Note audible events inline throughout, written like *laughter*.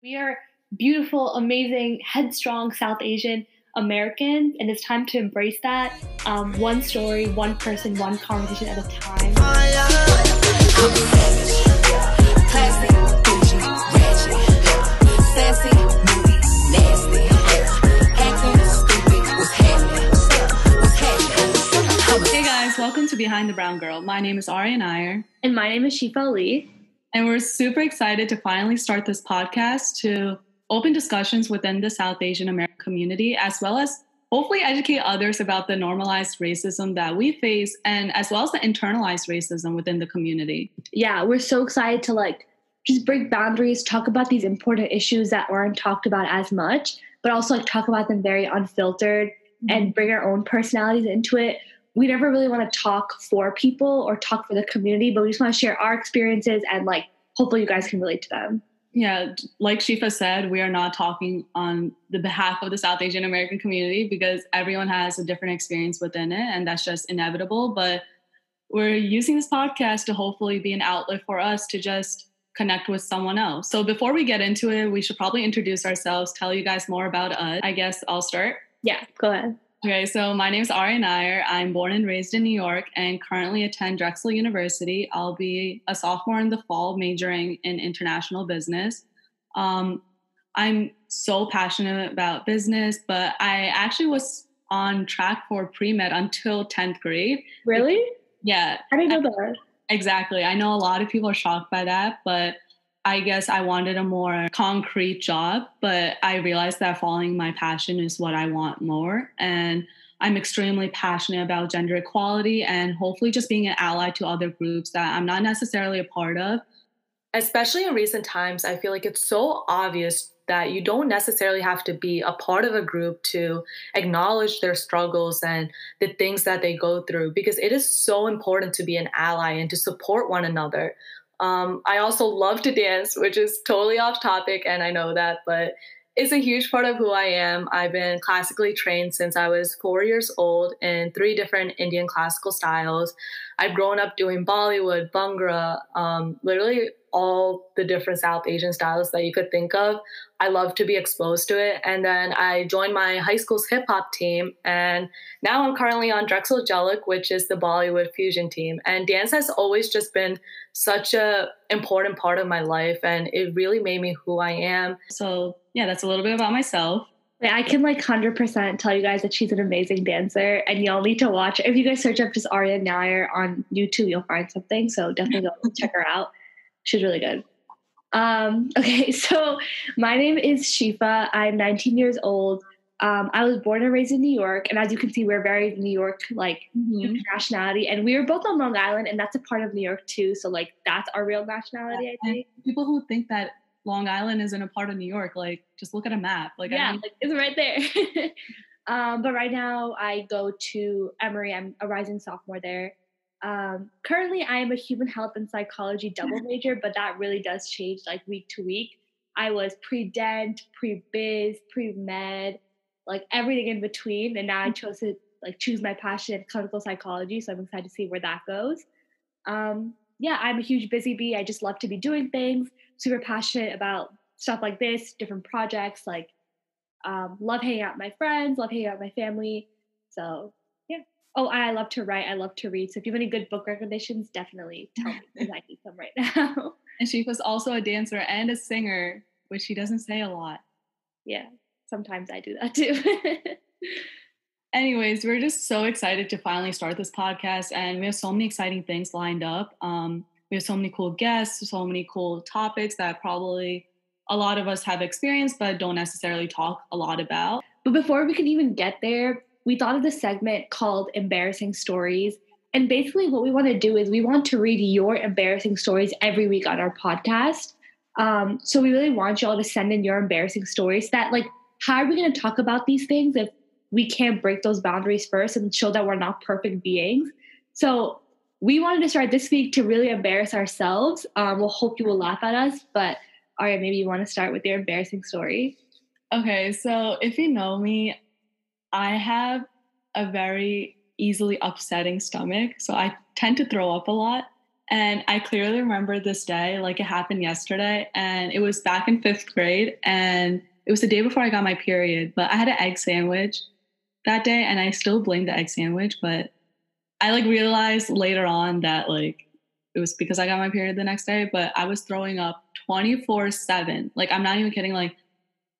We are beautiful, amazing, headstrong South Asian Americans, and it's time to embrace that. Um, one story, one person, one conversation at a time. Hey guys, welcome to Behind the Brown Girl. My name is Arya Nair. And my name is Shifa Lee. And we're super excited to finally start this podcast to open discussions within the South Asian American community, as well as hopefully educate others about the normalized racism that we face and as well as the internalized racism within the community. Yeah, we're so excited to like just break boundaries, talk about these important issues that aren't talked about as much, but also like talk about them very unfiltered mm-hmm. and bring our own personalities into it we never really want to talk for people or talk for the community, but we just want to share our experiences and like hopefully you guys can relate to them. Yeah, like Shifa said, we are not talking on the behalf of the South Asian American community because everyone has a different experience within it, and that's just inevitable. But we're using this podcast to hopefully be an outlet for us to just connect with someone else. So before we get into it, we should probably introduce ourselves, tell you guys more about us. I guess I'll start. Yeah, go ahead. Okay, so my name is Arya Nair. I'm born and raised in New York and currently attend Drexel University. I'll be a sophomore in the fall, majoring in international business. Um, I'm so passionate about business, but I actually was on track for pre med until 10th grade. Really? Yeah. I didn't know that. Exactly. I know a lot of people are shocked by that, but I guess I wanted a more concrete job, but I realized that following my passion is what I want more. And I'm extremely passionate about gender equality and hopefully just being an ally to other groups that I'm not necessarily a part of. Especially in recent times, I feel like it's so obvious that you don't necessarily have to be a part of a group to acknowledge their struggles and the things that they go through because it is so important to be an ally and to support one another. Um, I also love to dance, which is totally off topic, and I know that, but it's a huge part of who I am. I've been classically trained since I was four years old in three different Indian classical styles. I've grown up doing Bollywood, Bhangra, um, literally all the different South Asian styles that you could think of. I love to be exposed to it. And then I joined my high school's hip hop team. And now I'm currently on Drexel Angelic, which is the Bollywood fusion team. And dance has always just been such a important part of my life. And it really made me who I am. So yeah, that's a little bit about myself. I can like 100% tell you guys that she's an amazing dancer and y'all need to watch. If you guys search up just Arya Nair on YouTube, you'll find something. So definitely go check her out. She's really good. Um, *laughs* okay, so my name is Shifa. I'm 19 years old. Um, I was born and raised in New York, and as you can see, we're very New York like mm-hmm. nationality, and we were both on Long Island, and that's a part of New York too. So like that's our real nationality, yeah. I think. people who think that Long Island isn't a part of New York, like just look at a map. Like yeah, I mean, like, it's right there. *laughs* um, but right now, I go to Emory. I'm a rising sophomore there. Um, currently, I am a human health and psychology double *laughs* major, but that really does change like week to week. I was pre dent, pre biz, pre med, like everything in between, and now I chose to like choose my passion in clinical psychology. So I'm excited to see where that goes. Um, yeah, I'm a huge busy bee. I just love to be doing things. Super passionate about stuff like this, different projects. Like, um, love hanging out with my friends, love hanging out with my family. So Oh, I love to write. I love to read. So if you have any good book recommendations, definitely tell me because I need some right *laughs* now. And she was also a dancer and a singer, which she doesn't say a lot. Yeah, sometimes I do that too. *laughs* Anyways, we're just so excited to finally start this podcast, and we have so many exciting things lined up. Um, we have so many cool guests, so many cool topics that probably a lot of us have experienced but don't necessarily talk a lot about. But before we can even get there, we thought of this segment called Embarrassing Stories. And basically, what we want to do is we want to read your embarrassing stories every week on our podcast. Um, so we really want y'all to send in your embarrassing stories. That like, how are we going to talk about these things if we can't break those boundaries first and show that we're not perfect beings? So we wanted to start this week to really embarrass ourselves. Um, we'll hope you will laugh at us, but Arya, maybe you want to start with your embarrassing story. Okay, so if you know me, I have a very easily upsetting stomach, so I tend to throw up a lot. And I clearly remember this day, like it happened yesterday. And it was back in fifth grade. And it was the day before I got my period. But I had an egg sandwich that day. And I still blame the egg sandwich. But I like realized later on that like it was because I got my period the next day. But I was throwing up 24 7. Like I'm not even kidding. Like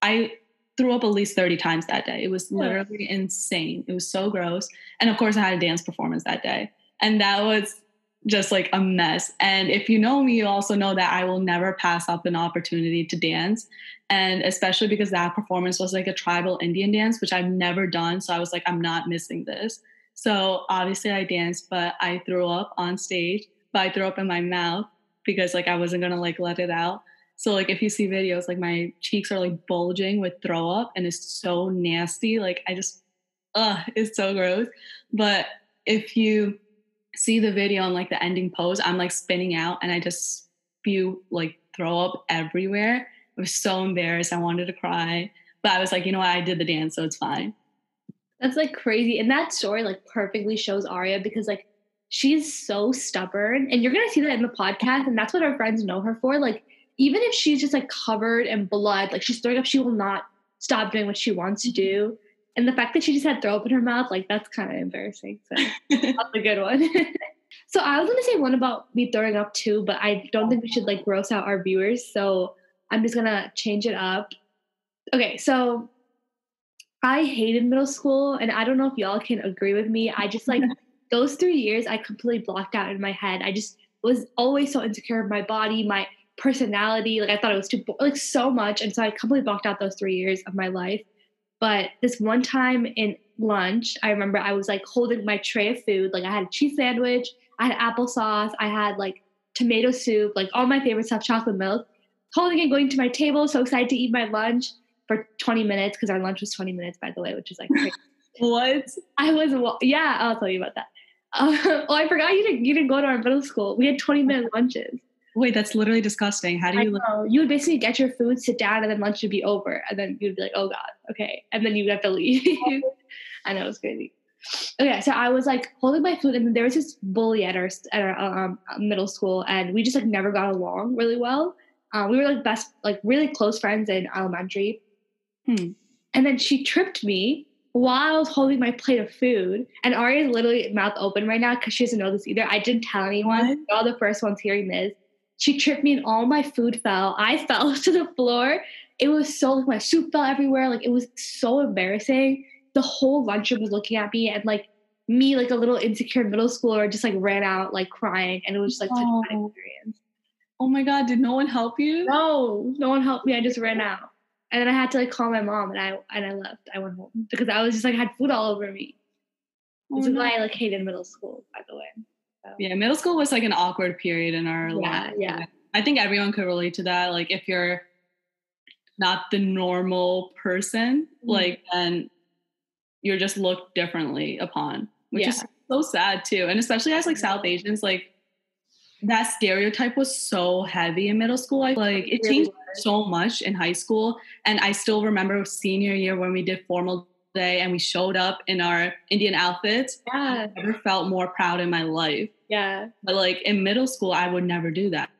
I threw up at least 30 times that day. It was literally insane. It was so gross. And of course, I had a dance performance that day. And that was just like a mess. And if you know me, you also know that I will never pass up an opportunity to dance. And especially because that performance was like a tribal Indian dance, which I've never done. So I was like, I'm not missing this. So obviously I danced, but I threw up on stage, but I threw up in my mouth because like I wasn't gonna like let it out. So like if you see videos, like my cheeks are like bulging with throw up and it's so nasty. Like I just, ugh, it's so gross. But if you see the video on like the ending pose, I'm like spinning out and I just spew like throw up everywhere. I was so embarrassed. I wanted to cry. But I was like, you know what, I did the dance, so it's fine. That's like crazy. And that story like perfectly shows Arya because like she's so stubborn. And you're gonna see that in the podcast, and that's what our friends know her for. Like even if she's just like covered in blood, like she's throwing up, she will not stop doing what she wants to do. Mm-hmm. And the fact that she just had throw up in her mouth, like that's kind of embarrassing. So *laughs* that's a good one. *laughs* so I was gonna say one about me throwing up too, but I don't think we should like gross out our viewers. So I'm just gonna change it up. Okay, so I hated middle school, and I don't know if y'all can agree with me. I just like *laughs* those three years I completely blocked out in my head. I just was always so insecure of my body, my personality. Like I thought it was too like so much, and so I completely blocked out those three years of my life. But this one time in lunch, I remember I was like holding my tray of food. Like I had a cheese sandwich, I had applesauce, I had like tomato soup, like all my favorite stuff, chocolate milk. Holding it, going to my table, so excited to eat my lunch for 20 minutes because our lunch was 20 minutes, by the way, which is like *laughs* what? I was yeah, I'll tell you about that. Uh, *laughs* oh, I forgot you didn't you didn't go to our middle school. We had 20 minute lunches. Wait, that's literally disgusting. How do you? Know, you would basically get your food, sit down, and then lunch would be over, and then you'd be like, "Oh God, okay," and then you'd have to leave. *laughs* I know it's crazy. Okay, so I was like holding my food, and there was this bully at our at our um, middle school, and we just like never got along really well. Um, we were like best, like really close friends in elementary. Hmm. And then she tripped me while I was holding my plate of food. And Arya is literally mouth open right now because she doesn't know this either. I didn't tell anyone. All the first ones hearing this. She tripped me and all my food fell. I *laughs* fell to the floor. It was so like my soup fell everywhere. Like it was so embarrassing. The whole lunchroom was looking at me and like me, like a little insecure middle schooler, just like ran out like crying. And it was just like oh. such an experience. Oh my god, did no one help you? No, no one helped me. I just ran out. And then I had to like call my mom and I and I left. I went home because I was just like had food all over me. Oh, Which is no. why I like hated middle school, by the way. Yeah, middle school was like an awkward period in our yeah, life. Yeah. I think everyone could relate to that. Like if you're not the normal person, mm-hmm. like then you're just looked differently upon, which yeah. is so sad too. And especially as like South Asians, like that stereotype was so heavy in middle school. Like, like it, changed so much in high school. And I still remember senior year when we did formal day and we showed up in our Indian outfits. Yeah. I never felt more proud in my life. Yeah. But like in middle school, I would never do that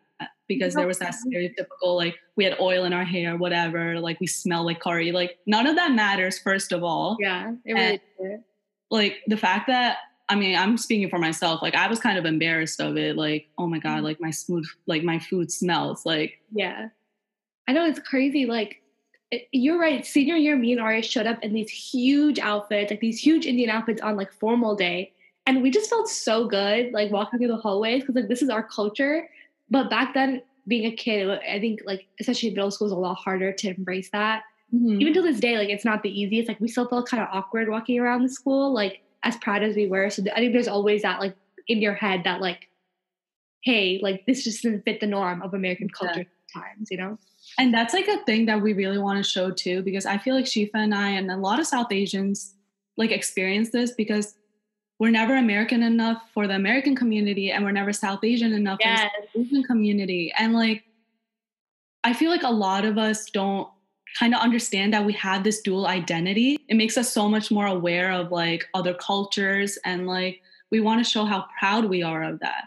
because there was that stereotypical like we had oil in our hair, whatever, like we smell like curry. Like none of that matters, first of all. Yeah. It really and, like the fact that I mean, I'm speaking for myself. Like I was kind of embarrassed of it. Like, oh my God, mm-hmm. like my food, like my food smells. Like Yeah. I know it's crazy. Like you're right. Senior year, me and Arya showed up in these huge outfits, like these huge Indian outfits on like formal day. And we just felt so good, like walking through the hallways because like this is our culture. But back then, being a kid, I think like especially middle school is a lot harder to embrace that. Mm-hmm. Even to this day, like it's not the easiest. Like we still felt kind of awkward walking around the school, like as proud as we were. So I think there's always that like in your head that like, hey, like this just doesn't fit the norm of American culture yeah. times, you know? And that's like a thing that we really want to show too, because I feel like Shifa and I and a lot of South Asians like experience this because we're never American enough for the American community and we're never South Asian enough yes. for the South Asian community. And like I feel like a lot of us don't kind of understand that we have this dual identity. It makes us so much more aware of like other cultures and like we want to show how proud we are of that.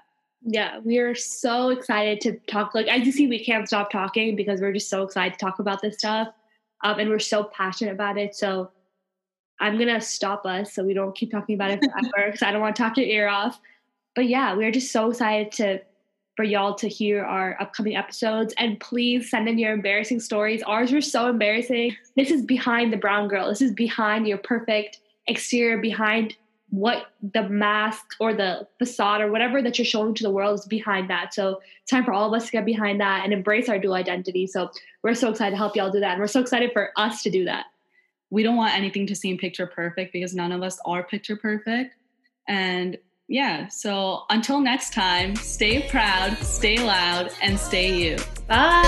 Yeah, we are so excited to talk. Like as you see, we can't stop talking because we're just so excited to talk about this stuff, um, and we're so passionate about it. So I'm gonna stop us so we don't keep talking about it *laughs* forever because I don't want to talk your ear off. But yeah, we're just so excited to for y'all to hear our upcoming episodes. And please send in your embarrassing stories. Ours were so embarrassing. This is behind the brown girl. This is behind your perfect exterior, behind what the mask or the facade or whatever that you're showing to the world is behind that. So it's time for all of us to get behind that and embrace our dual identity. So we're so excited to help y'all do that. And we're so excited for us to do that. We don't want anything to seem picture perfect because none of us are picture perfect. And yeah, so until next time, stay proud, stay loud, and stay you. Bye.